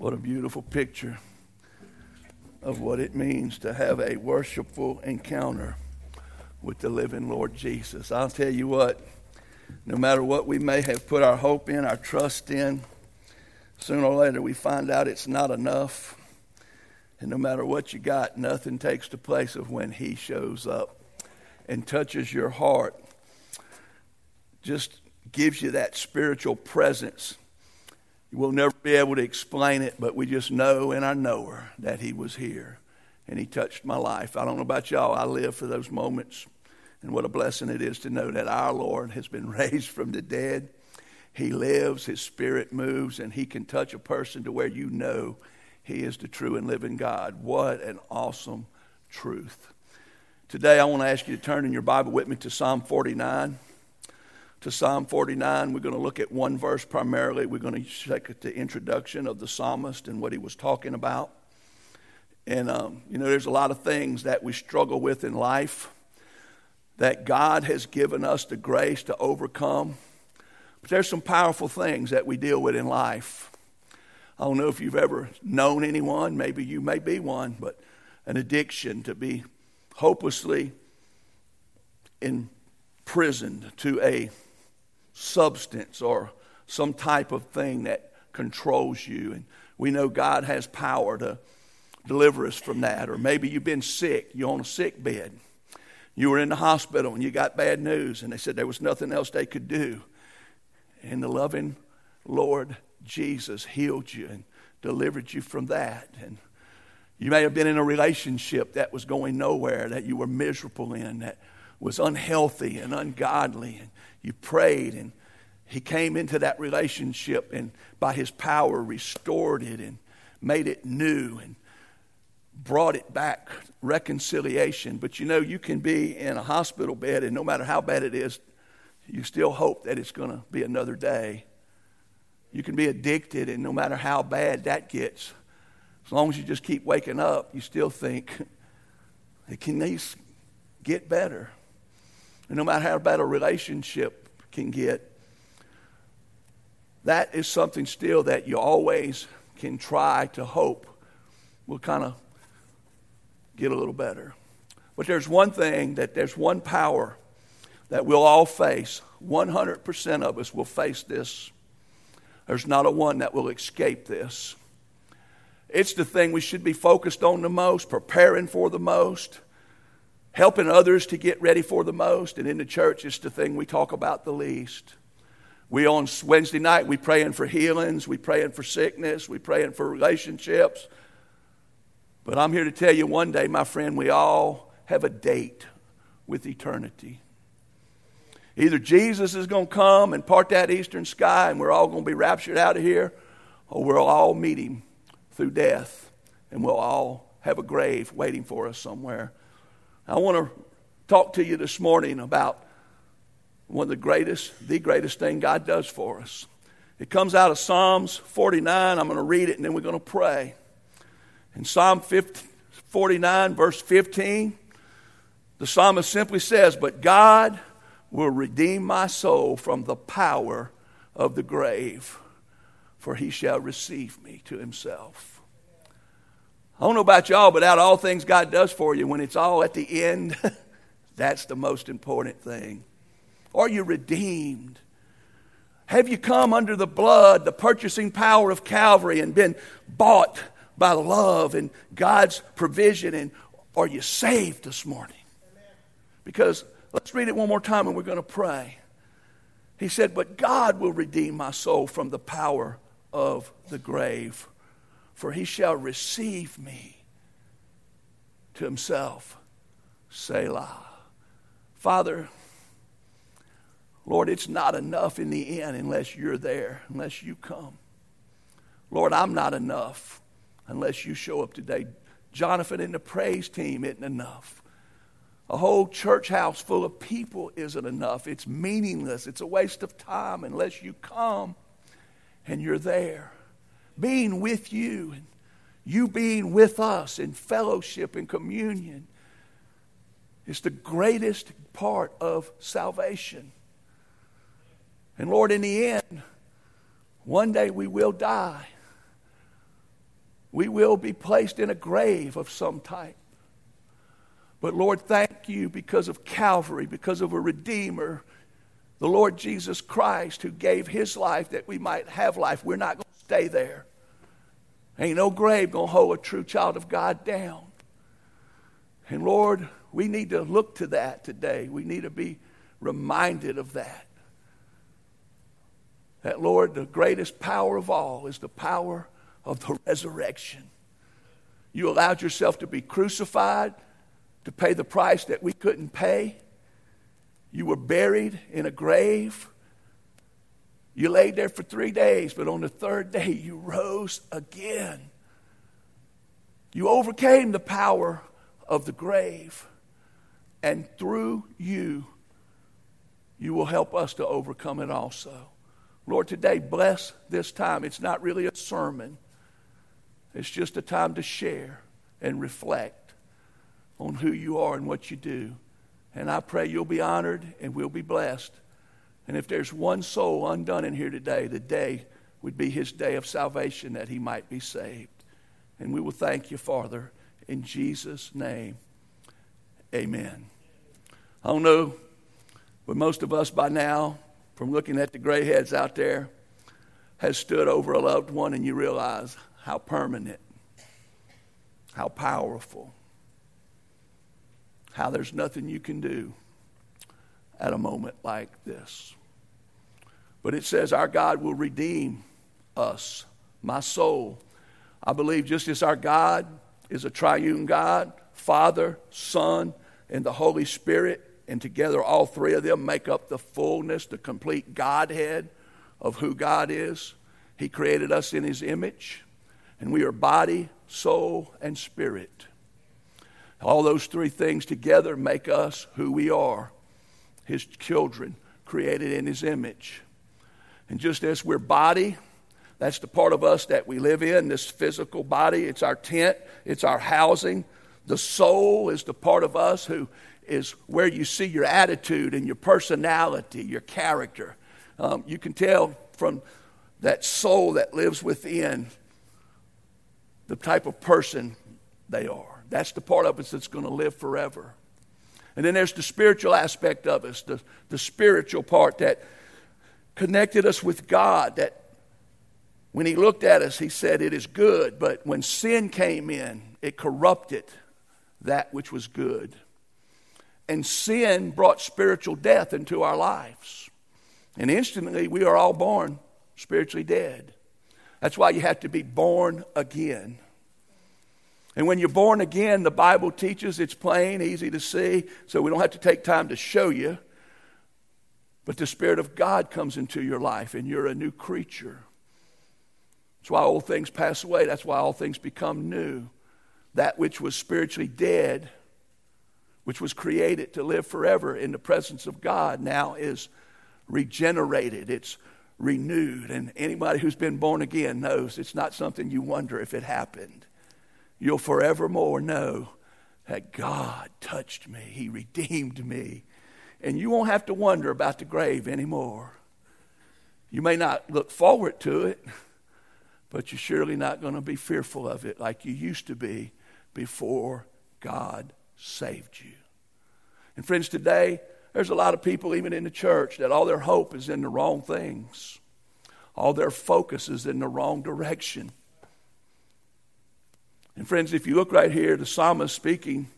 What a beautiful picture of what it means to have a worshipful encounter with the living Lord Jesus. I'll tell you what, no matter what we may have put our hope in, our trust in, sooner or later we find out it's not enough. And no matter what you got, nothing takes the place of when He shows up and touches your heart. Just gives you that spiritual presence We'll never be able to explain it, but we just know in our knower that He was here and He touched my life. I don't know about y'all, I live for those moments. And what a blessing it is to know that our Lord has been raised from the dead. He lives, His Spirit moves, and He can touch a person to where you know He is the true and living God. What an awesome truth. Today, I want to ask you to turn in your Bible with me to Psalm 49 to Psalm 49. We're going to look at one verse primarily. We're going to check the introduction of the psalmist and what he was talking about. And, um, you know, there's a lot of things that we struggle with in life that God has given us the grace to overcome. But there's some powerful things that we deal with in life. I don't know if you've ever known anyone, maybe you may be one, but an addiction to be hopelessly imprisoned to a substance or some type of thing that controls you. And we know God has power to deliver us from that. Or maybe you've been sick, you're on a sick bed. You were in the hospital and you got bad news, and they said there was nothing else they could do. And the loving Lord Jesus healed you and delivered you from that. And you may have been in a relationship that was going nowhere, that you were miserable in, that was unhealthy and ungodly. And you prayed and he came into that relationship and by his power restored it and made it new and brought it back reconciliation. But you know you can be in a hospital bed and no matter how bad it is you still hope that it's going to be another day. You can be addicted and no matter how bad that gets as long as you just keep waking up you still think it can get better and no matter how bad a relationship can get, that is something still that you always can try to hope will kind of get a little better. But there's one thing that there's one power that we'll all face. 100% of us will face this. There's not a one that will escape this. It's the thing we should be focused on the most, preparing for the most helping others to get ready for the most. And in the church, it's the thing we talk about the least. We on Wednesday night, we praying for healings, we praying for sickness, we praying for relationships. But I'm here to tell you one day, my friend, we all have a date with eternity. Either Jesus is going to come and part that eastern sky and we're all going to be raptured out of here, or we'll all meet him through death and we'll all have a grave waiting for us somewhere. I want to talk to you this morning about one of the greatest, the greatest thing God does for us. It comes out of Psalms 49. I'm going to read it and then we're going to pray. In Psalm 50, 49, verse 15, the psalmist simply says, But God will redeem my soul from the power of the grave, for he shall receive me to himself. I don't know about y'all, but out of all things God does for you, when it's all at the end, that's the most important thing. Are you redeemed? Have you come under the blood, the purchasing power of Calvary, and been bought by love and God's provision? And are you saved this morning? Because let's read it one more time and we're going to pray. He said, But God will redeem my soul from the power of the grave for he shall receive me to himself. Selah. Father, Lord, it's not enough in the end unless you're there, unless you come. Lord, I'm not enough unless you show up today. Jonathan and the praise team isn't enough. A whole church house full of people isn't enough. It's meaningless. It's a waste of time unless you come and you're there being with you and you being with us in fellowship and communion is the greatest part of salvation. And Lord, in the end, one day we will die. We will be placed in a grave of some type. But Lord, thank you because of Calvary, because of a Redeemer, the Lord Jesus Christ, who gave his life that we might have life. We're not going to stay there. Ain't no grave going to hold a true child of God down. And Lord, we need to look to that today. We need to be reminded of that. That, Lord, the greatest power of all is the power of the resurrection. You allowed yourself to be crucified to pay the price that we couldn't pay. You were buried in a grave. You laid there for three days, but on the third day, you rose again. You overcame the power of the grave. And through you, you will help us to overcome it also. Lord, today, bless this time. It's not really a sermon, it's just a time to share and reflect on who you are and what you do. And I pray you'll be honored and we'll be blessed. And if there's one soul undone in here today, the day would be his day of salvation that he might be saved. And we will thank you, Father, in Jesus' name. Amen. I don't know, but most of us by now, from looking at the gray heads out there, has stood over a loved one and you realize how permanent, how powerful, how there's nothing you can do at a moment like this. But it says our God will redeem us, my soul. I believe just as our God is a triune God, Father, Son, and the Holy Spirit, and together all three of them make up the fullness, the complete Godhead of who God is. He created us in His image, and we are body, soul, and spirit. All those three things together make us who we are, His children, created in His image. And just as we're body, that's the part of us that we live in, this physical body. It's our tent, it's our housing. The soul is the part of us who is where you see your attitude and your personality, your character. Um, you can tell from that soul that lives within the type of person they are. That's the part of us that's going to live forever. And then there's the spiritual aspect of us, the, the spiritual part that connected us with God, that when He looked at us, He said, It is good. But when sin came in, it corrupted that which was good. And sin brought spiritual death into our lives. And instantly, we are all born spiritually dead. That's why you have to be born again. And when you're born again, the Bible teaches it's plain, easy to see, so we don't have to take time to show you. But the Spirit of God comes into your life, and you're a new creature. That's why old things pass away. That's why all things become new. That which was spiritually dead, which was created to live forever in the presence of God, now is regenerated. It's renewed. And anybody who's been born again knows it's not something you wonder if it happened you'll forevermore know that God touched me, He redeemed me. And you won't have to wonder about the grave anymore. You may not look forward to it, but you're surely not going to be fearful of it like you used to be before God saved you. And friends, today, there's a lot of people, even in the church, that all their hope is in the wrong things. All their focus is in the wrong direction. And friends, if you look right here, the psalmist speaking,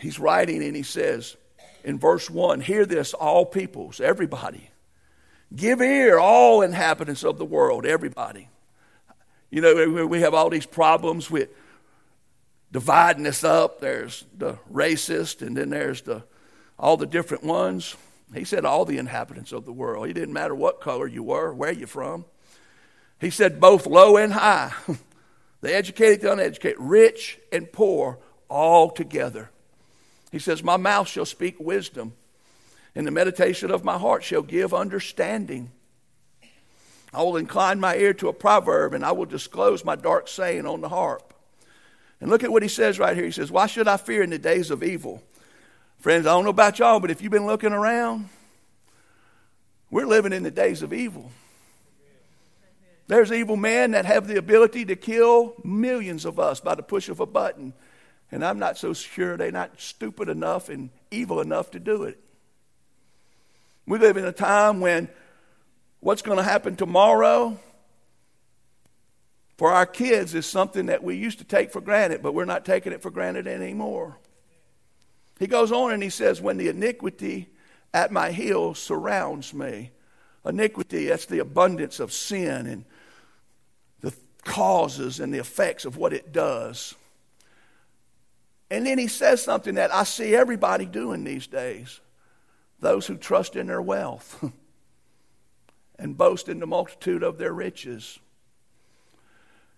he's writing and he says in verse 1 Hear this, all peoples, everybody. Give ear, all inhabitants of the world, everybody. You know, we have all these problems with dividing us up. There's the racist, and then there's the all the different ones. He said all the inhabitants of the world. It didn't matter what color you were, where you're from. He said, both low and high, the educated, the uneducated, rich and poor, all together. He says, My mouth shall speak wisdom, and the meditation of my heart shall give understanding. I will incline my ear to a proverb, and I will disclose my dark saying on the harp. And look at what he says right here. He says, Why should I fear in the days of evil? Friends, I don't know about y'all, but if you've been looking around, we're living in the days of evil. There's evil men that have the ability to kill millions of us by the push of a button. And I'm not so sure they're not stupid enough and evil enough to do it. We live in a time when what's going to happen tomorrow for our kids is something that we used to take for granted, but we're not taking it for granted anymore. He goes on and he says, When the iniquity at my heels surrounds me, iniquity, that's the abundance of sin and the causes and the effects of what it does. And then he says something that I see everybody doing these days those who trust in their wealth and boast in the multitude of their riches.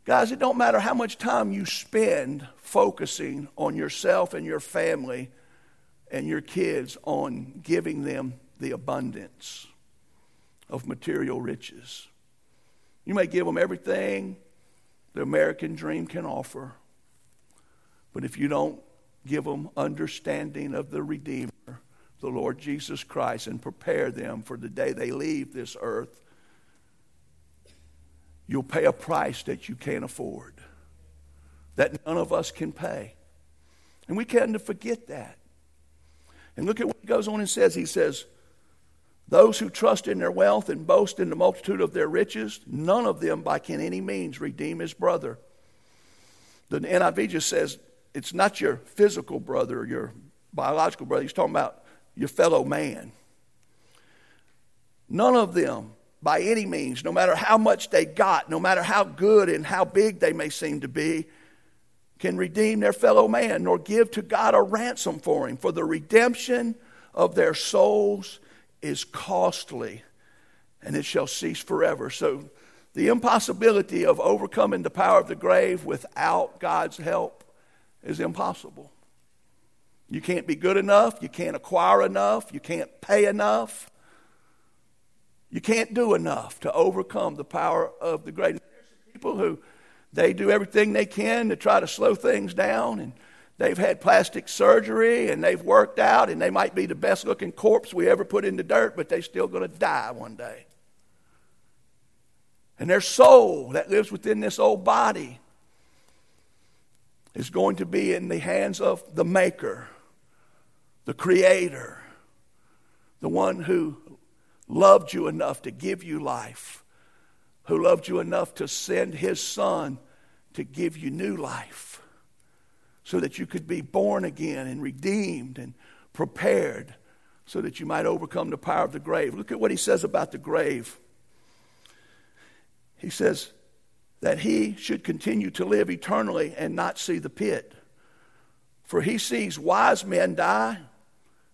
Guys, it don't matter how much time you spend focusing on yourself and your family and your kids on giving them the abundance of material riches. You may give them everything the American dream can offer, but if you don't give them understanding of the Redeemer, the Lord Jesus Christ, and prepare them for the day they leave this earth, you'll pay a price that you can't afford, that none of us can pay. And we tend to forget that. And look at what he goes on and says. He says, Those who trust in their wealth and boast in the multitude of their riches, none of them by can any means redeem his brother. The NIV just says, It's not your physical brother or your biological brother. He's talking about your fellow man. None of them, by any means, no matter how much they got, no matter how good and how big they may seem to be, can redeem their fellow man, nor give to God a ransom for him. For the redemption of their souls is costly, and it shall cease forever. So, the impossibility of overcoming the power of the grave without God's help is impossible. You can't be good enough, you can't acquire enough, you can't pay enough. You can't do enough to overcome the power of the greatest. People who they do everything they can to try to slow things down, and they've had plastic surgery, and they've worked out, and they might be the best looking corpse we ever put in the dirt, but they're still going to die one day. And their soul that lives within this old body is going to be in the hands of the Maker, the Creator, the one who loved you enough to give you life who loved you enough to send his son to give you new life so that you could be born again and redeemed and prepared so that you might overcome the power of the grave. Look at what he says about the grave. He says that he should continue to live eternally and not see the pit. For he sees wise men die,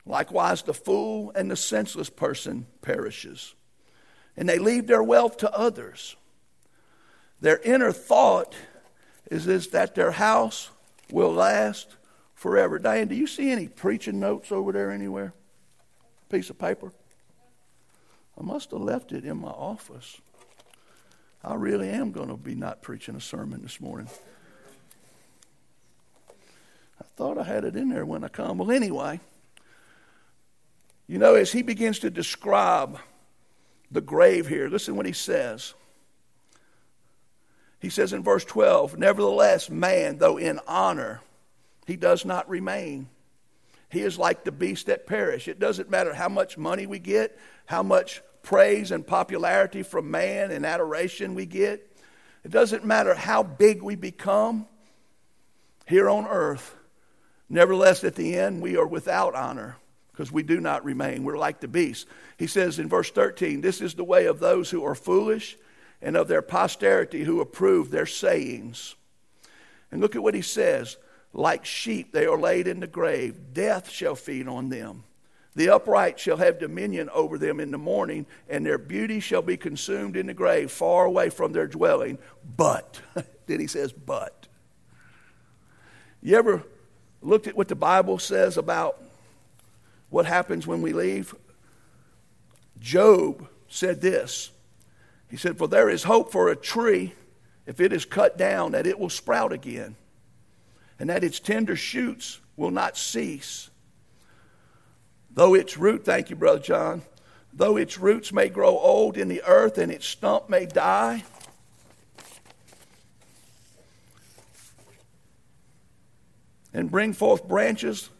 likewise the fool and the senseless person perishes and they leave their wealth to others. Their inner thought is, is that their house will last forever. Diane, do you see any preaching notes over there anywhere? Piece of paper? I must have left it in my office. I really am going to be not preaching a sermon this morning. I thought I had it in there when I come. Well, anyway, you know, as he begins to describe the grave here. Listen what he says. He says in verse 12, Nevertheless, man, though in honor, he does not remain. He is like the beast that perish. It doesn't matter how much money we get, how much praise and popularity from man and adoration we get. It doesn't matter how big we become here on earth. Nevertheless, at the end, we are without honor because we do not remain. We're like the beast. He says in verse 13, This is the way of those who are foolish and of their posterity who approve their sayings. And look at what he says like sheep they are laid in the grave, death shall feed on them. The upright shall have dominion over them in the morning, and their beauty shall be consumed in the grave, far away from their dwelling. But, then he says, but. You ever looked at what the Bible says about what happens when we leave? Job said this. He said, For there is hope for a tree, if it is cut down, that it will sprout again, and that its tender shoots will not cease. Though its root, thank you, Brother John, though its roots may grow old in the earth and its stump may die, and bring forth branches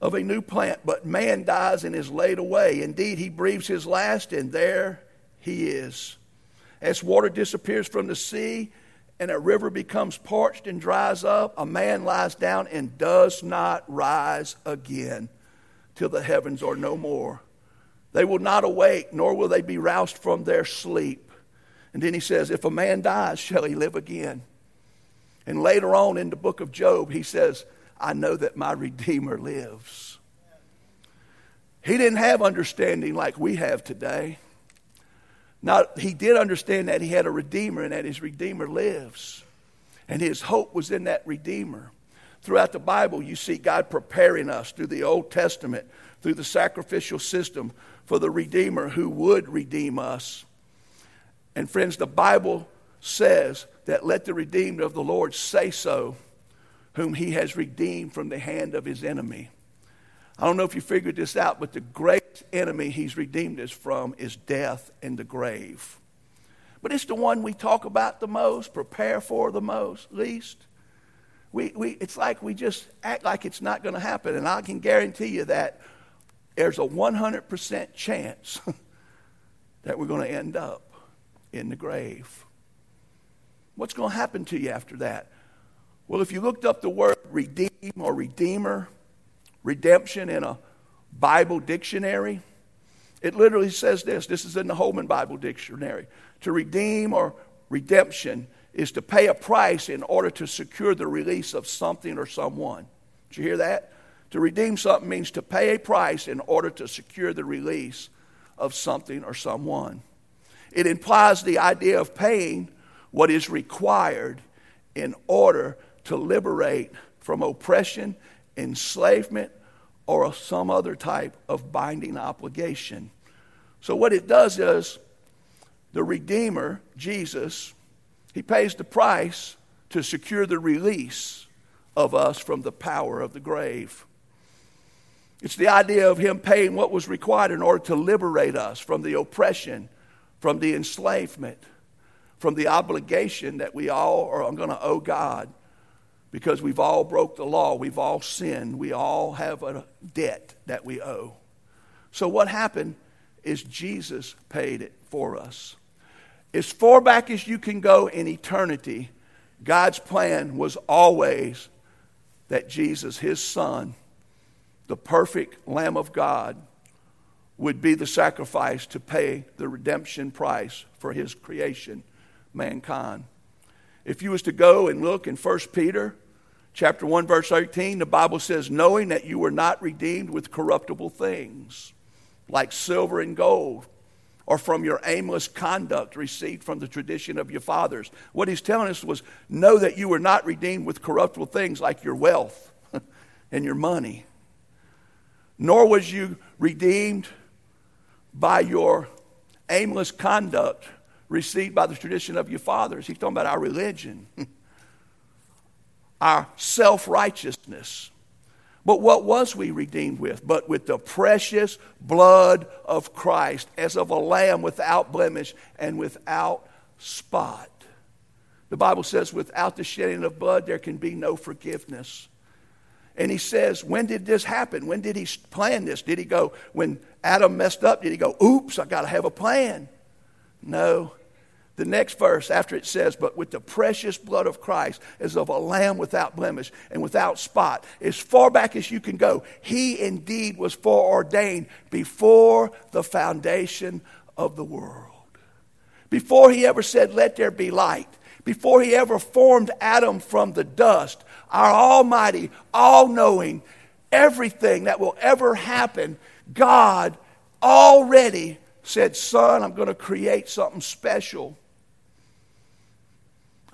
of a new plant, but man dies and is laid away. Indeed, he breathes his last, and there he is. As water disappears from the sea, and a river becomes parched and dries up, a man lies down and does not rise again till the heavens are no more. They will not awake, nor will they be roused from their sleep. And then he says, If a man dies, shall he live again? And later on in the book of Job, he says, I know that my Redeemer lives. He didn't have understanding like we have today. Now, he did understand that he had a Redeemer and that his Redeemer lives. And his hope was in that Redeemer. Throughout the Bible, you see God preparing us through the Old Testament, through the sacrificial system for the Redeemer who would redeem us. And friends, the Bible says that let the redeemed of the Lord say so, whom he has redeemed from the hand of his enemy. I don't know if you figured this out, but the great enemy he's redeemed us from is death and the grave. But it's the one we talk about the most, prepare for the most, least. We, we, it's like we just act like it's not going to happen. And I can guarantee you that there's a 100% chance that we're going to end up in the grave. What's going to happen to you after that? Well, if you looked up the word redeem or redeemer, redemption in a Bible dictionary, it literally says this. This is in the Holman Bible Dictionary. To redeem or redemption is to pay a price in order to secure the release of something or someone. Did you hear that? To redeem something means to pay a price in order to secure the release of something or someone. It implies the idea of paying what is required in order to liberate from oppression, enslavement, or some other type of binding obligation. So, what it does is the Redeemer, Jesus, he pays the price to secure the release of us from the power of the grave. It's the idea of him paying what was required in order to liberate us from the oppression, from the enslavement, from the obligation that we all are going to owe God because we've all broke the law, we've all sinned, we all have a debt that we owe. So what happened is Jesus paid it for us. As far back as you can go in eternity, God's plan was always that Jesus, his son, the perfect Lamb of God, would be the sacrifice to pay the redemption price for his creation, mankind. If you was to go and look in 1 Peter chapter 1 verse 18 the bible says knowing that you were not redeemed with corruptible things like silver and gold or from your aimless conduct received from the tradition of your fathers what he's telling us was know that you were not redeemed with corruptible things like your wealth and your money nor was you redeemed by your aimless conduct received by the tradition of your fathers he's talking about our religion our self righteousness. But what was we redeemed with? But with the precious blood of Christ, as of a lamb without blemish and without spot. The Bible says, without the shedding of blood, there can be no forgiveness. And he says, when did this happen? When did he plan this? Did he go, when Adam messed up, did he go, oops, I got to have a plan? No. The next verse, after it says, But with the precious blood of Christ, as of a lamb without blemish and without spot, as far back as you can go, he indeed was foreordained before the foundation of the world. Before he ever said, Let there be light, before he ever formed Adam from the dust, our almighty, all knowing, everything that will ever happen, God already said, Son, I'm going to create something special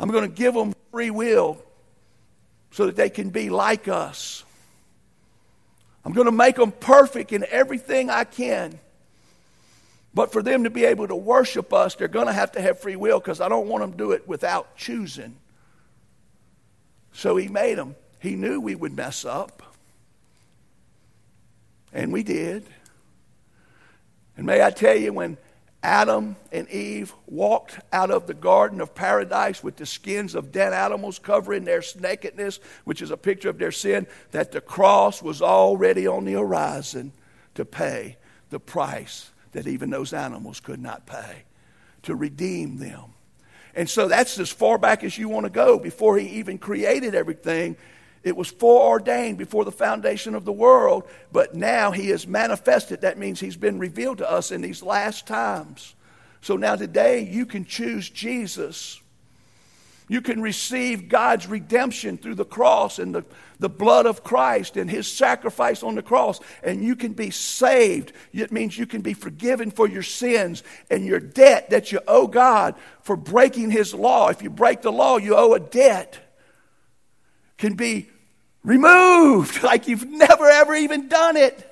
I'm going to give them free will so that they can be like us. I'm going to make them perfect in everything I can. But for them to be able to worship us, they're going to have to have free will because I don't want them to do it without choosing. So he made them. He knew we would mess up. And we did. And may I tell you, when Adam and Eve walked out of the Garden of Paradise with the skins of dead animals covering their nakedness, which is a picture of their sin, that the cross was already on the horizon to pay the price that even those animals could not pay, to redeem them. And so that's as far back as you want to go before he even created everything. It was foreordained before the foundation of the world, but now he is manifested. That means he's been revealed to us in these last times. So now today you can choose Jesus. You can receive God's redemption through the cross and the, the blood of Christ and his sacrifice on the cross, and you can be saved. It means you can be forgiven for your sins and your debt that you owe God for breaking his law. If you break the law, you owe a debt can be removed like you've never ever even done it.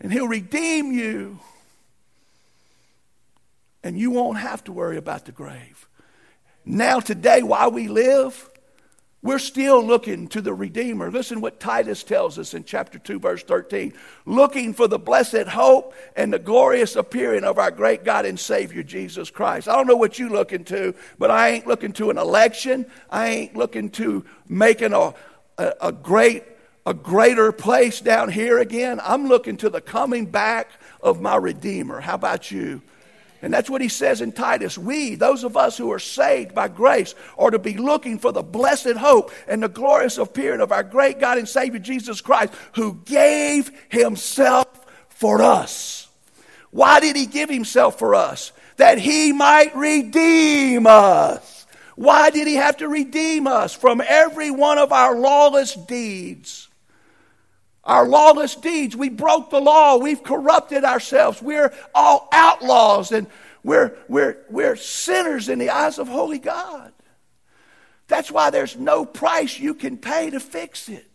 And He'll redeem you. And you won't have to worry about the grave. Now, today, while we live, we're still looking to the Redeemer. Listen what Titus tells us in chapter 2, verse 13. Looking for the blessed hope and the glorious appearing of our great God and Savior, Jesus Christ. I don't know what you're looking to, but I ain't looking to an election. I ain't looking to making a, a, a great a greater place down here again. I'm looking to the coming back of my Redeemer. How about you? And that's what he says in Titus. We, those of us who are saved by grace, are to be looking for the blessed hope and the glorious appearing of our great God and Savior Jesus Christ, who gave himself for us. Why did he give himself for us? That he might redeem us. Why did he have to redeem us from every one of our lawless deeds? Our lawless deeds. We broke the law. We've corrupted ourselves. We're all outlaws and we're, we're, we're sinners in the eyes of holy God. That's why there's no price you can pay to fix it.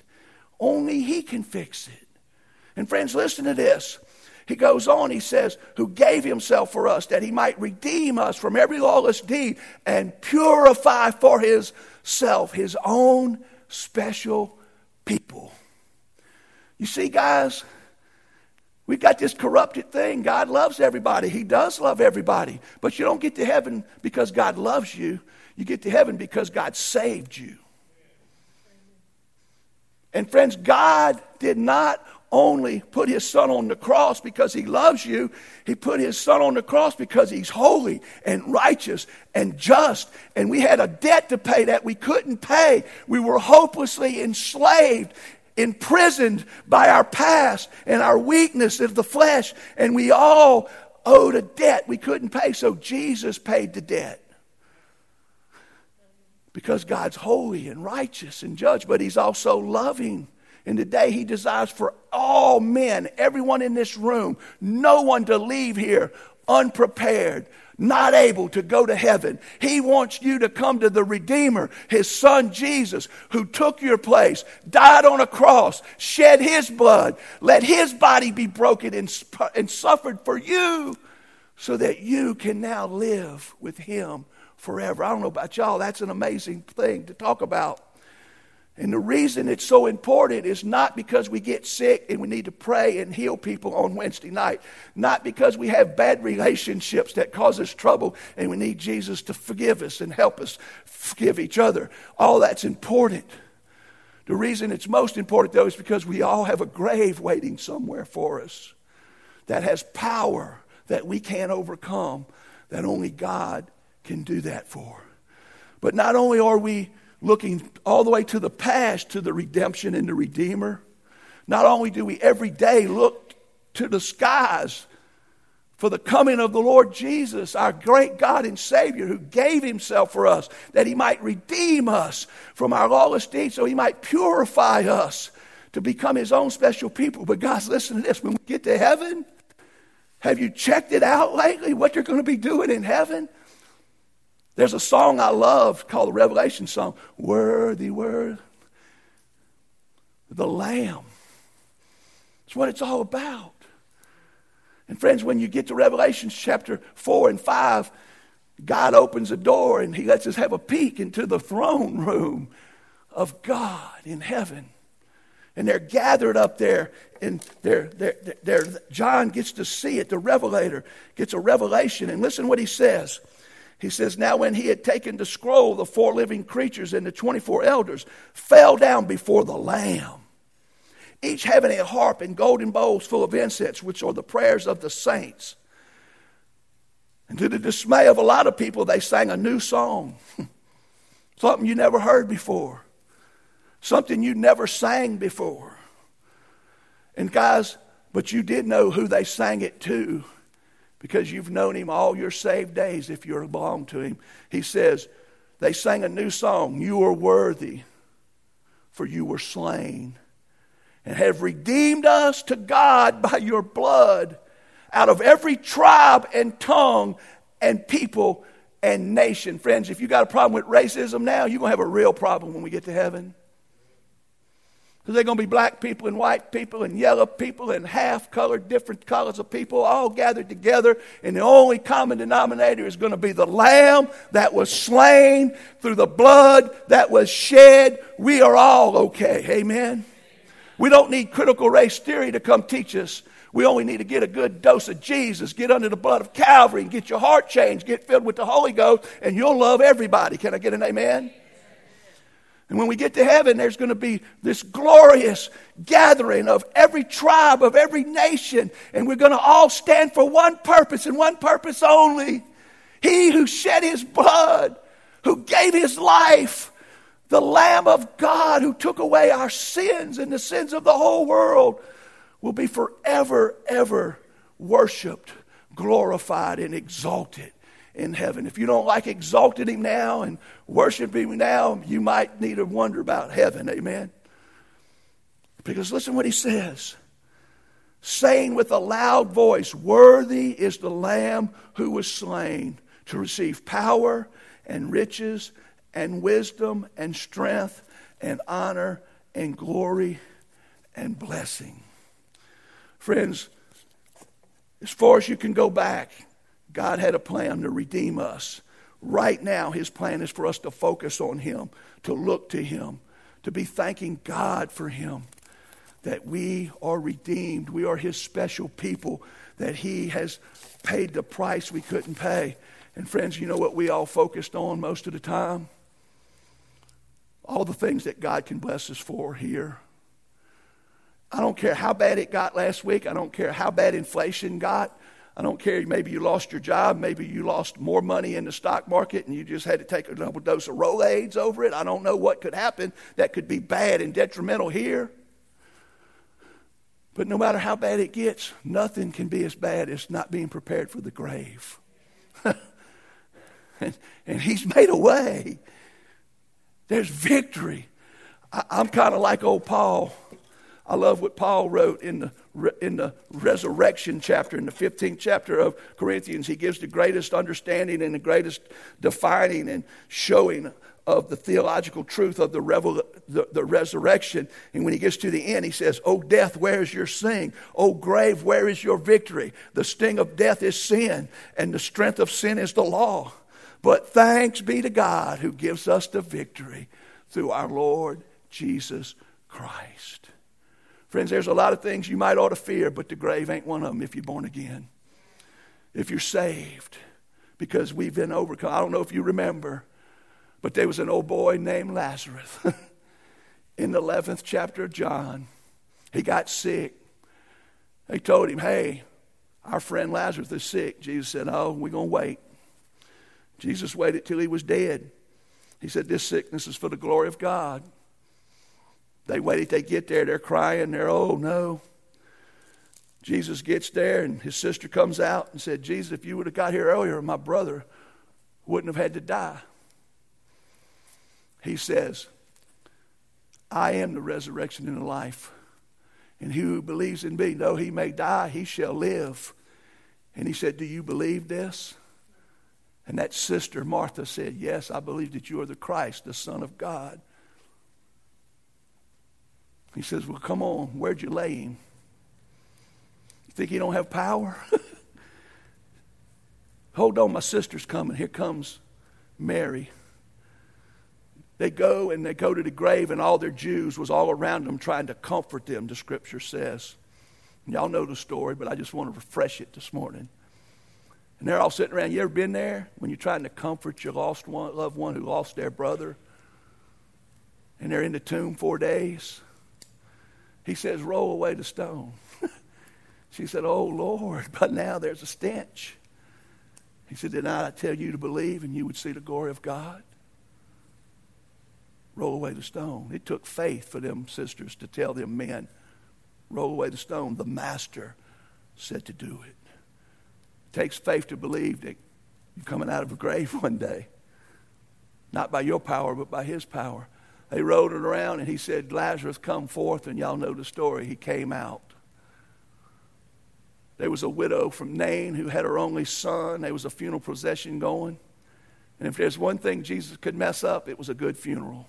Only He can fix it. And friends, listen to this. He goes on, he says, Who gave Himself for us that He might redeem us from every lawless deed and purify for Himself His own special people. You see, guys, we've got this corrupted thing. God loves everybody. He does love everybody. But you don't get to heaven because God loves you. You get to heaven because God saved you. And friends, God did not only put his son on the cross because he loves you, he put his son on the cross because he's holy and righteous and just. And we had a debt to pay that we couldn't pay. We were hopelessly enslaved imprisoned by our past and our weakness of the flesh, and we all owed a debt we couldn't pay. So Jesus paid the debt. Because God's holy and righteous and judge, but He's also loving. And today He desires for all men, everyone in this room, no one to leave here unprepared, not able to go to heaven. He wants you to come to the Redeemer, His Son Jesus, who took your place, died on a cross, shed His blood, let His body be broken and, and suffered for you so that you can now live with Him forever. I don't know about y'all, that's an amazing thing to talk about. And the reason it's so important is not because we get sick and we need to pray and heal people on Wednesday night, not because we have bad relationships that cause us trouble and we need Jesus to forgive us and help us forgive each other. All that's important. The reason it's most important, though, is because we all have a grave waiting somewhere for us that has power that we can't overcome, that only God can do that for. But not only are we looking all the way to the past to the redemption and the Redeemer. Not only do we every day look to the skies for the coming of the Lord Jesus, our great God and Savior, who gave Himself for us, that He might redeem us from our lawless deeds, so He might purify us to become His own special people. But, guys, listen to this when we get to heaven, have you checked it out lately? What you're going to be doing in heaven? There's a song I love called the Revelation song Worthy, worthy, the Lamb. It's what it's all about. And friends, when you get to Revelation chapter 4 and 5, God opens a door and He lets us have a peek into the throne room of God in heaven. And they're gathered up there, and they're, they're, they're, John gets to see it. The revelator gets a revelation. And listen what he says. He says, Now when he had taken the scroll, the four living creatures and the 24 elders fell down before the Lamb, each having a harp and golden bowls full of incense, which are the prayers of the saints. And to the dismay of a lot of people, they sang a new song. Something you never heard before. Something you never sang before. And guys, but you did know who they sang it to because you've known him all your saved days if you're belong to him. He says, they sang a new song, You are worthy, for you were slain, and have redeemed us to God by your blood out of every tribe and tongue and people and nation. Friends, if you got a problem with racism now, you're going to have a real problem when we get to heaven. Because they're going to be black people and white people and yellow people and half colored, different colors of people all gathered together. And the only common denominator is going to be the lamb that was slain through the blood that was shed. We are all okay. Amen. We don't need critical race theory to come teach us we only need to get a good dose of Jesus, get under the blood of Calvary, and get your heart changed, get filled with the Holy Ghost, and you'll love everybody. Can I get an amen? And when we get to heaven, there's going to be this glorious gathering of every tribe, of every nation, and we're going to all stand for one purpose and one purpose only. He who shed his blood, who gave his life, the Lamb of God who took away our sins and the sins of the whole world will be forever, ever worshiped, glorified, and exalted in heaven. If you don't like exalting Him now and worshiping Him now, you might need to wonder about heaven. Amen. Because listen what He says saying with a loud voice, Worthy is the Lamb who was slain to receive power and riches and wisdom and strength and honor and glory and blessing. Friends, as far as you can go back, God had a plan to redeem us. Right now, His plan is for us to focus on Him, to look to Him, to be thanking God for Him, that we are redeemed. We are His special people, that He has paid the price we couldn't pay. And, friends, you know what we all focused on most of the time? All the things that God can bless us for here. I don't care how bad it got last week. I don't care how bad inflation got. I don't care. Maybe you lost your job. Maybe you lost more money in the stock market and you just had to take a double dose of Rolaids over it. I don't know what could happen that could be bad and detrimental here. But no matter how bad it gets, nothing can be as bad as not being prepared for the grave. and, and He's made a way. There's victory. I, I'm kind of like old Paul. I love what Paul wrote in the, in the resurrection chapter, in the 15th chapter of Corinthians. He gives the greatest understanding and the greatest defining and showing of the theological truth of the, revel, the, the, resurrection. And when he gets to the end, he says, Oh, death, where is your sting? Oh, grave, where is your victory? The sting of death is sin, and the strength of sin is the law. But thanks be to God who gives us the victory through our Lord Jesus Christ. Friends, there's a lot of things you might ought to fear, but the grave ain't one of them if you're born again. If you're saved, because we've been overcome. I don't know if you remember, but there was an old boy named Lazarus in the 11th chapter of John. He got sick. They told him, hey, our friend Lazarus is sick. Jesus said, oh, we're going to wait. Jesus waited till he was dead. He said, this sickness is for the glory of God. They wait they get there, they're crying, they're, oh no. Jesus gets there, and his sister comes out and said, Jesus, if you would have got here earlier, my brother wouldn't have had to die. He says, I am the resurrection and the life. And he who believes in me, though he may die, he shall live. And he said, Do you believe this? And that sister, Martha, said, Yes, I believe that you are the Christ, the Son of God. He says, Well, come on, where'd you lay him? You think he don't have power? Hold on, my sister's coming. Here comes Mary. they go and they go to the grave, and all their Jews was all around them trying to comfort them, the scripture says. Y'all know the story, but I just want to refresh it this morning. And they're all sitting around. You ever been there when you're trying to comfort your lost one, loved one who lost their brother? And they're in the tomb four days. He says, Roll away the stone. she said, Oh, Lord, but now there's a stench. He said, Did not I tell you to believe and you would see the glory of God? Roll away the stone. It took faith for them sisters to tell them men, Roll away the stone. The master said to do it. It takes faith to believe that you're coming out of a grave one day. Not by your power, but by his power. They rolled it around and he said, Lazarus, come forth. And y'all know the story. He came out. There was a widow from Nain who had her only son. There was a funeral procession going. And if there's one thing Jesus could mess up, it was a good funeral.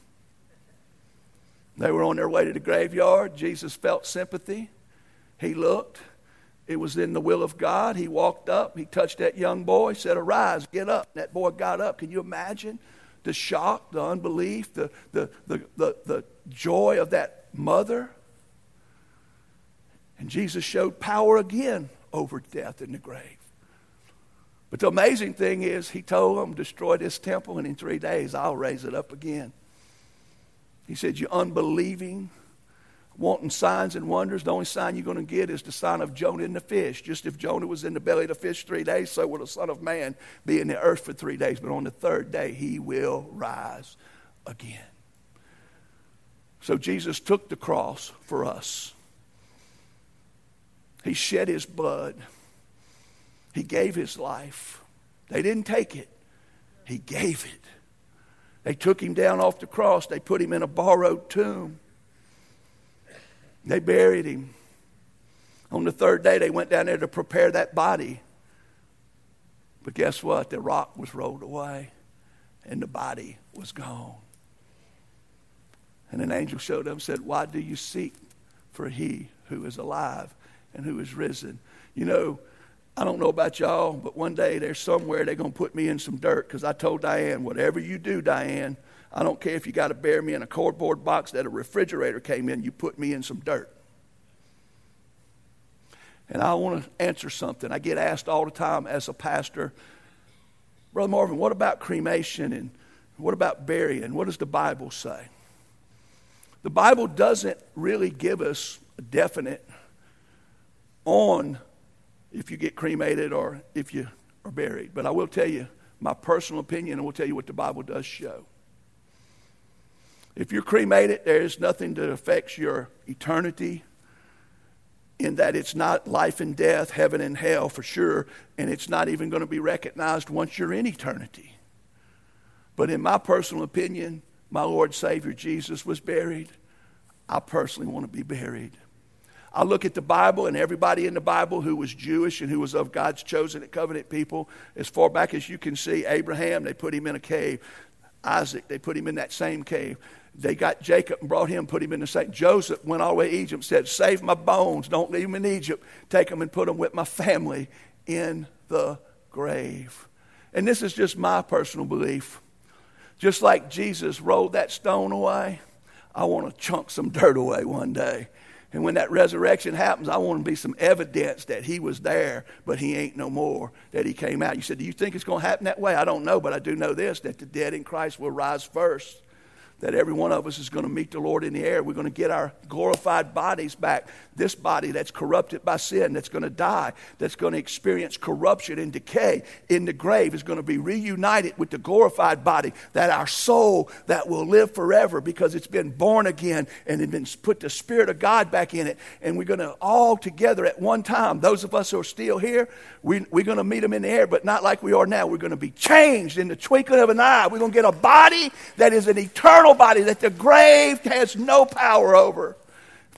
They were on their way to the graveyard. Jesus felt sympathy. He looked. It was in the will of God. He walked up, he touched that young boy, said, Arise, get up. And that boy got up. Can you imagine the shock, the unbelief, the, the, the, the, the joy of that mother? And Jesus showed power again over death in the grave. But the amazing thing is, he told them, Destroy this temple, and in three days I'll raise it up again. He said, You unbelieving wanting signs and wonders, the only sign you're going to get is the sign of Jonah in the fish. Just if Jonah was in the belly of the fish three days, so will the Son of Man be in the earth for three days. But on the third day, he will rise again. So Jesus took the cross for us. He shed his blood. He gave his life. They didn't take it, he gave it. They took him down off the cross, they put him in a borrowed tomb. They buried him. On the third day, they went down there to prepare that body. But guess what? The rock was rolled away and the body was gone. And an angel showed up and said, Why do you seek for he who is alive and who is risen? You know, I don't know about y'all, but one day there's somewhere they're going to put me in some dirt because I told Diane, whatever you do, Diane, I don't care if you got to bury me in a cardboard box that a refrigerator came in, you put me in some dirt. And I want to answer something. I get asked all the time as a pastor, Brother Marvin, what about cremation and what about burying? What does the Bible say? The Bible doesn't really give us a definite on if you get cremated or if you are buried. But I will tell you my personal opinion and I will tell you what the Bible does show. If you're cremated, there is nothing that affects your eternity in that it's not life and death, heaven and hell for sure, and it's not even going to be recognized once you're in eternity. But in my personal opinion, my Lord Savior Jesus was buried. I personally want to be buried. I look at the Bible and everybody in the Bible who was Jewish and who was of God's chosen covenant people, as far back as you can see, Abraham, they put him in a cave. Isaac, they put him in that same cave. They got Jacob and brought him, put him in the same. Joseph went all the way to Egypt, said, Save my bones, don't leave them in Egypt. Take them and put them with my family in the grave. And this is just my personal belief. Just like Jesus rolled that stone away, I want to chunk some dirt away one day. And when that resurrection happens, I want to be some evidence that he was there, but he ain't no more, that he came out. You said, Do you think it's going to happen that way? I don't know, but I do know this that the dead in Christ will rise first that every one of us is going to meet the Lord in the air. We're going to get our glorified bodies back. This body that's corrupted by sin, that's going to die, that's going to experience corruption and decay in the grave, is going to be reunited with the glorified body. That our soul that will live forever because it's been born again and it's been put the Spirit of God back in it. And we're going to all together at one time, those of us who are still here, we, we're going to meet them in the air, but not like we are now. We're going to be changed in the twinkling of an eye. We're going to get a body that is an eternal body that the grave has no power over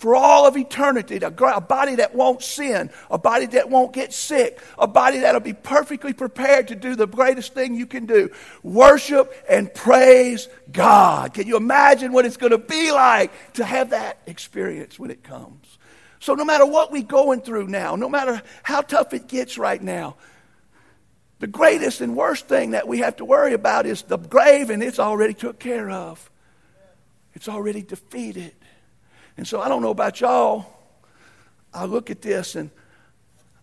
for all of eternity. A body that won't sin, a body that won't get sick, a body that'll be perfectly prepared to do the greatest thing you can do worship and praise God. Can you imagine what it's going to be like to have that experience when it comes? So, no matter what we're going through now, no matter how tough it gets right now, the greatest and worst thing that we have to worry about is the grave, and it's already took care of. It's already defeated. And so I don't know about y'all. I look at this and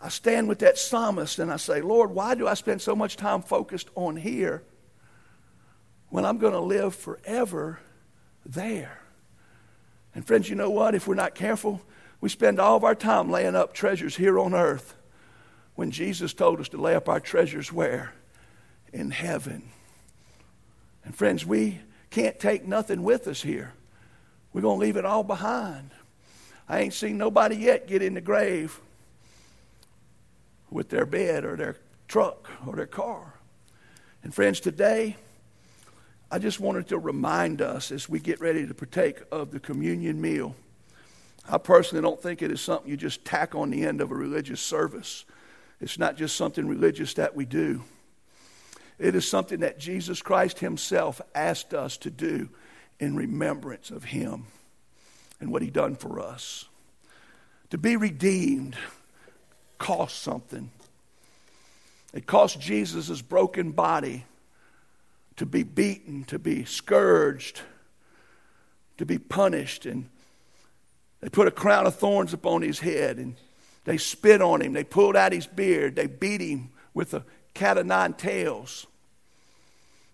I stand with that psalmist and I say, Lord, why do I spend so much time focused on here when I'm going to live forever there? And friends, you know what? If we're not careful, we spend all of our time laying up treasures here on earth when Jesus told us to lay up our treasures where? In heaven. And friends, we can't take nothing with us here. We're going to leave it all behind. I ain't seen nobody yet get in the grave with their bed or their truck or their car. And friends, today, I just wanted to remind us as we get ready to partake of the communion meal. I personally don't think it is something you just tack on the end of a religious service. It's not just something religious that we do. It is something that Jesus Christ Himself asked us to do in remembrance of Him and what He done for us. To be redeemed cost something. It cost Jesus' broken body to be beaten, to be scourged, to be punished. And they put a crown of thorns upon his head and they spit on him. They pulled out his beard. They beat him with a cat of nine tails.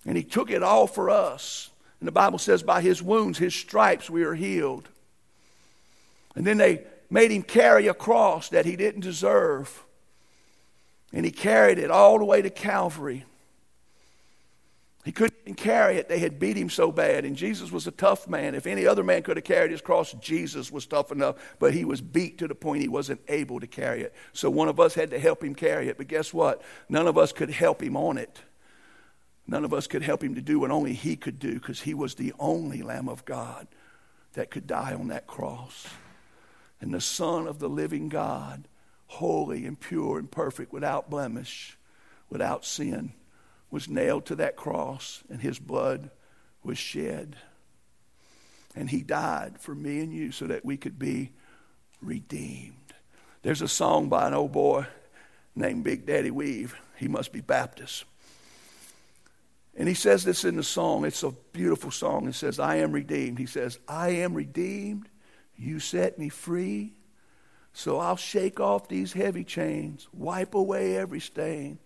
And he took it all for us. And the Bible says, by his wounds, his stripes, we are healed. And then they made him carry a cross that he didn't deserve. And he carried it all the way to Calvary. He couldn't carry it. They had beat him so bad. And Jesus was a tough man. If any other man could have carried his cross, Jesus was tough enough. But he was beat to the point he wasn't able to carry it. So one of us had to help him carry it. But guess what? None of us could help him on it. None of us could help him to do what only he could do because he was the only Lamb of God that could die on that cross. And the Son of the living God, holy and pure and perfect, without blemish, without sin, was nailed to that cross and his blood was shed. And he died for me and you so that we could be redeemed. There's a song by an old boy named Big Daddy Weave. He must be Baptist. And he says this in the song. It's a beautiful song. It says, I am redeemed. He says, I am redeemed. You set me free. So I'll shake off these heavy chains, wipe away every stain.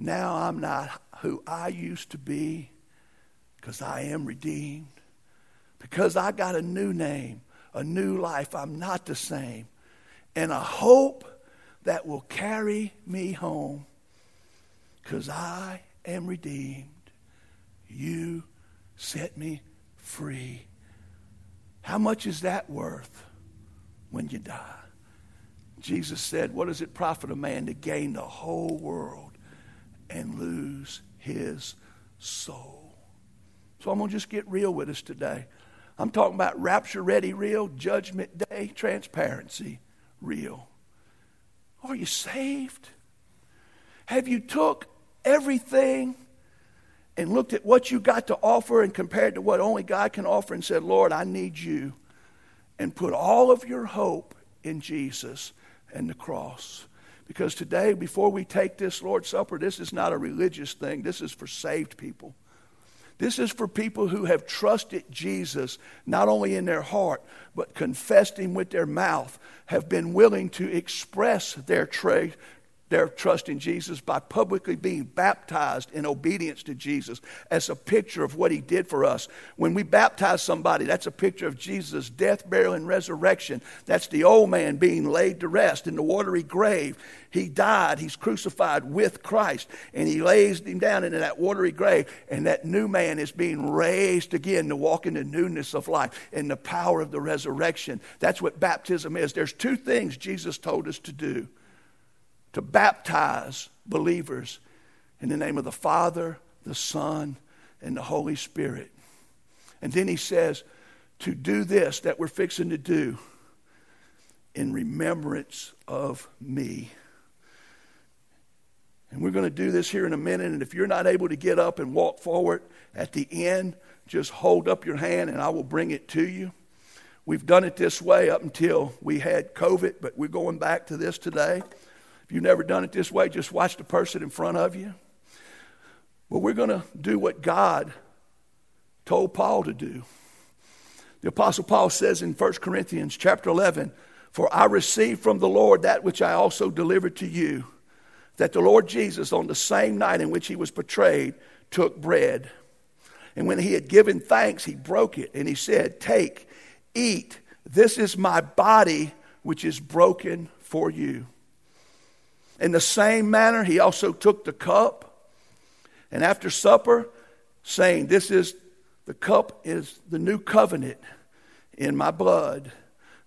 Now I'm not who I used to be because I am redeemed. Because I got a new name, a new life. I'm not the same. And a hope that will carry me home because I am redeemed. You set me free. How much is that worth when you die? Jesus said, What does it profit a man to gain the whole world and lose his soul? So I'm going to just get real with us today. I'm talking about rapture ready real, judgment day, transparency real. Are you saved? Have you took everything and looked at what you got to offer and compared to what only God can offer and said, Lord, I need you. And put all of your hope in Jesus and the cross. Because today, before we take this Lord's Supper, this is not a religious thing, this is for saved people. This is for people who have trusted Jesus not only in their heart, but confessed Him with their mouth, have been willing to express their tra- their trust in Jesus by publicly being baptized in obedience to Jesus as a picture of what he did for us. When we baptize somebody, that's a picture of Jesus' death, burial, and resurrection. That's the old man being laid to rest in the watery grave. He died, he's crucified with Christ, and he lays him down into that watery grave, and that new man is being raised again to walk in the newness of life and the power of the resurrection. That's what baptism is. There's two things Jesus told us to do to baptize believers in the name of the Father, the Son, and the Holy Spirit. And then he says, to do this that we're fixing to do in remembrance of me. And we're going to do this here in a minute. And if you're not able to get up and walk forward at the end, just hold up your hand and I will bring it to you. We've done it this way up until we had COVID, but we're going back to this today. If you've never done it this way, just watch the person in front of you. But we're going to do what God told Paul to do. The Apostle Paul says in 1 Corinthians chapter 11, For I received from the Lord that which I also delivered to you, that the Lord Jesus, on the same night in which he was betrayed, took bread. And when he had given thanks, he broke it, and he said, Take, eat, this is my body, which is broken for you. In the same manner, he also took the cup, and after supper, saying, This is the cup is the new covenant in my blood.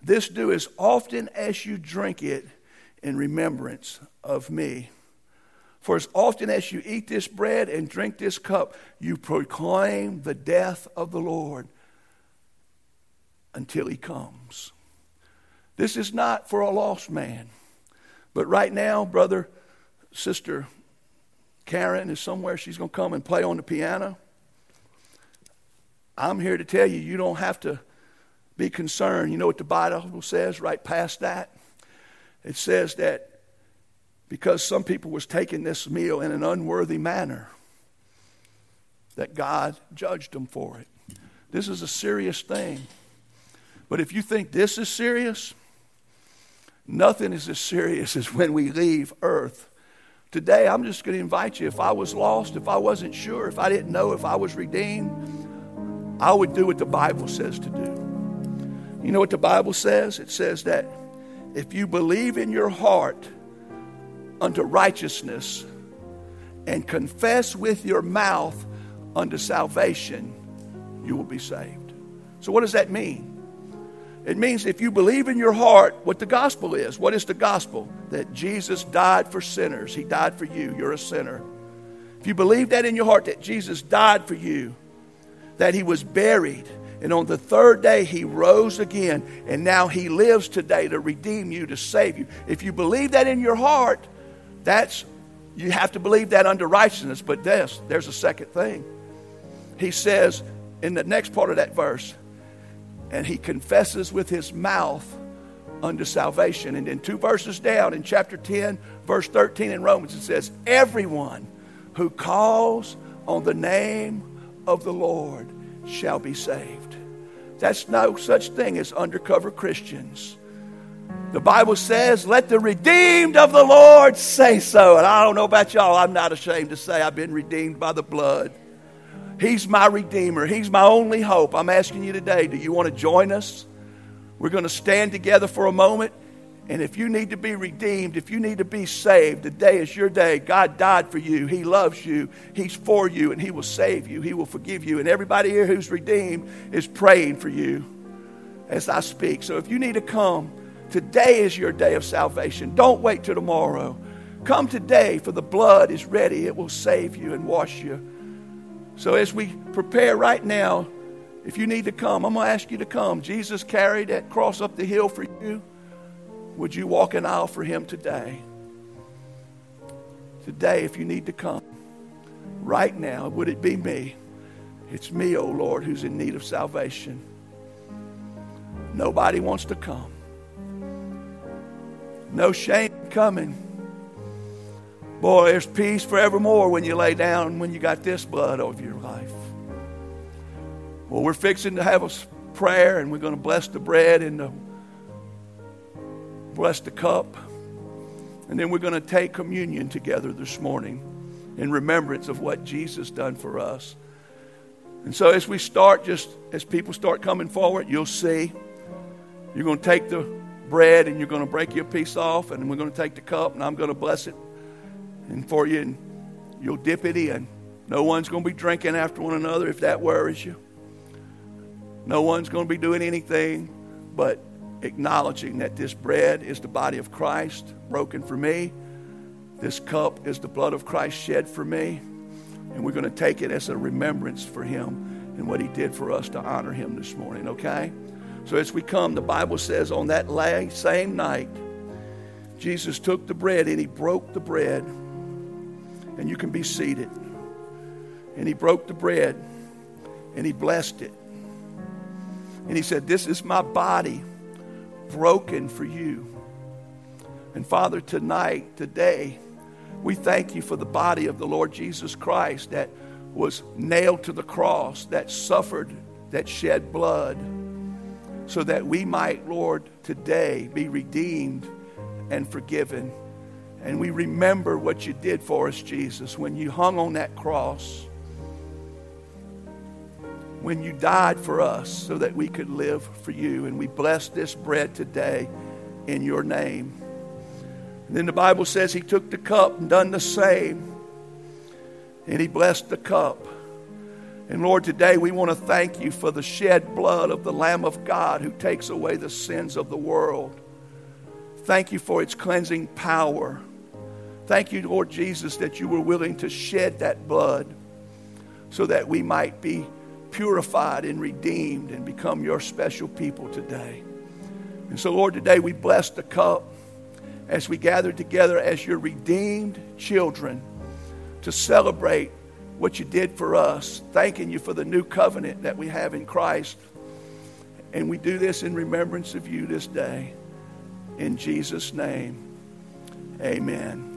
This do as often as you drink it in remembrance of me. For as often as you eat this bread and drink this cup, you proclaim the death of the Lord until he comes. This is not for a lost man. But right now, brother, sister Karen is somewhere. She's going to come and play on the piano. I'm here to tell you, you don't have to be concerned. You know what the Bible says right past that? It says that because some people was taking this meal in an unworthy manner, that God judged them for it. This is a serious thing. But if you think this is serious, nothing is as serious as when we leave earth. Today, I'm just going to invite you. If I was lost, if I wasn't sure, if I didn't know if I was redeemed, I would do what the Bible says to do. You know what the Bible says? It says that if you believe in your heart unto righteousness and confess with your mouth unto salvation, you will be saved. So, what does that mean? It means if you believe in your heart what the gospel is. What is the gospel? That Jesus died for sinners. He died for you. You're a sinner. If you believe that in your heart that Jesus died for you, that he was buried. And on the third day, he rose again. And now he lives today to redeem you, to save you. If you believe that in your heart, that's, you have to believe that under righteousness. But this, there's a second thing. He says in the next part of that verse, and he confesses with his mouth unto salvation. And then two verses down in chapter 10, verse 13 in Romans, it says, Everyone who calls on the name of the Lord shall be saved. That's no such thing as undercover Christians. The Bible says, Let the redeemed of the Lord say so. And I don't know about y'all, I'm not ashamed to say I've been redeemed by the blood. He's my Redeemer, He's my only hope. I'm asking you today, do you want to join us? We're going to stand together for a moment and if you need to be redeemed, if you need to be saved, today is your day. God died for you. He loves you. He's for you, and He will save you. He will forgive you. And everybody here who's redeemed is praying for you as I speak. So if you need to come, today is your day of salvation. Don't wait till tomorrow. Come today, for the blood is ready. It will save you and wash you. So as we prepare right now, if you need to come, I'm going to ask you to come. Jesus carried that cross up the hill for you. Would you walk an aisle for him today? Today, if you need to come, right now, would it be me? It's me, O oh Lord, who's in need of salvation. Nobody wants to come. No shame coming. Boy, there's peace forevermore when you lay down, when you got this blood over your life. Well, we're fixing to have a prayer and we're going to bless the bread and the bless the cup. And then we're going to take communion together this morning in remembrance of what Jesus done for us. And so as we start, just as people start coming forward, you'll see you're going to take the bread and you're going to break your piece off, and we're going to take the cup, and I'm going to bless it and for you, and you'll dip it in. No one's going to be drinking after one another if that worries you. No one's going to be doing anything but acknowledging that this bread is the body of Christ broken for me. This cup is the blood of Christ shed for me. And we're going to take it as a remembrance for him and what he did for us to honor him this morning, okay? So as we come, the Bible says on that same night, Jesus took the bread and he broke the bread. And you can be seated. And he broke the bread and he blessed it. And he said, This is my body broken for you. And Father, tonight, today, we thank you for the body of the Lord Jesus Christ that was nailed to the cross, that suffered, that shed blood. so that we might, Lord, today be redeemed and forgiven. And we remember what you did for us, Jesus, when you hung on that cross, when you died for us so that we could live for you. And we bless this bread today in your name. And then the Bible says he took the cup and done the same. And he blessed the cup. And Lord, today we want to thank you for the shed blood of the Lamb of God who takes away the sins of the world. Thank you for its cleansing power. Thank you, Lord Jesus, that you were willing to shed that blood so that we might be purified and redeemed and become your special people today. And so, Lord, today we bless the cup as we gather together as your redeemed children to celebrate what you did for us, thanking you for the new covenant that we have in Christ. And we do this in remembrance of you this day. In Jesus' name, amen.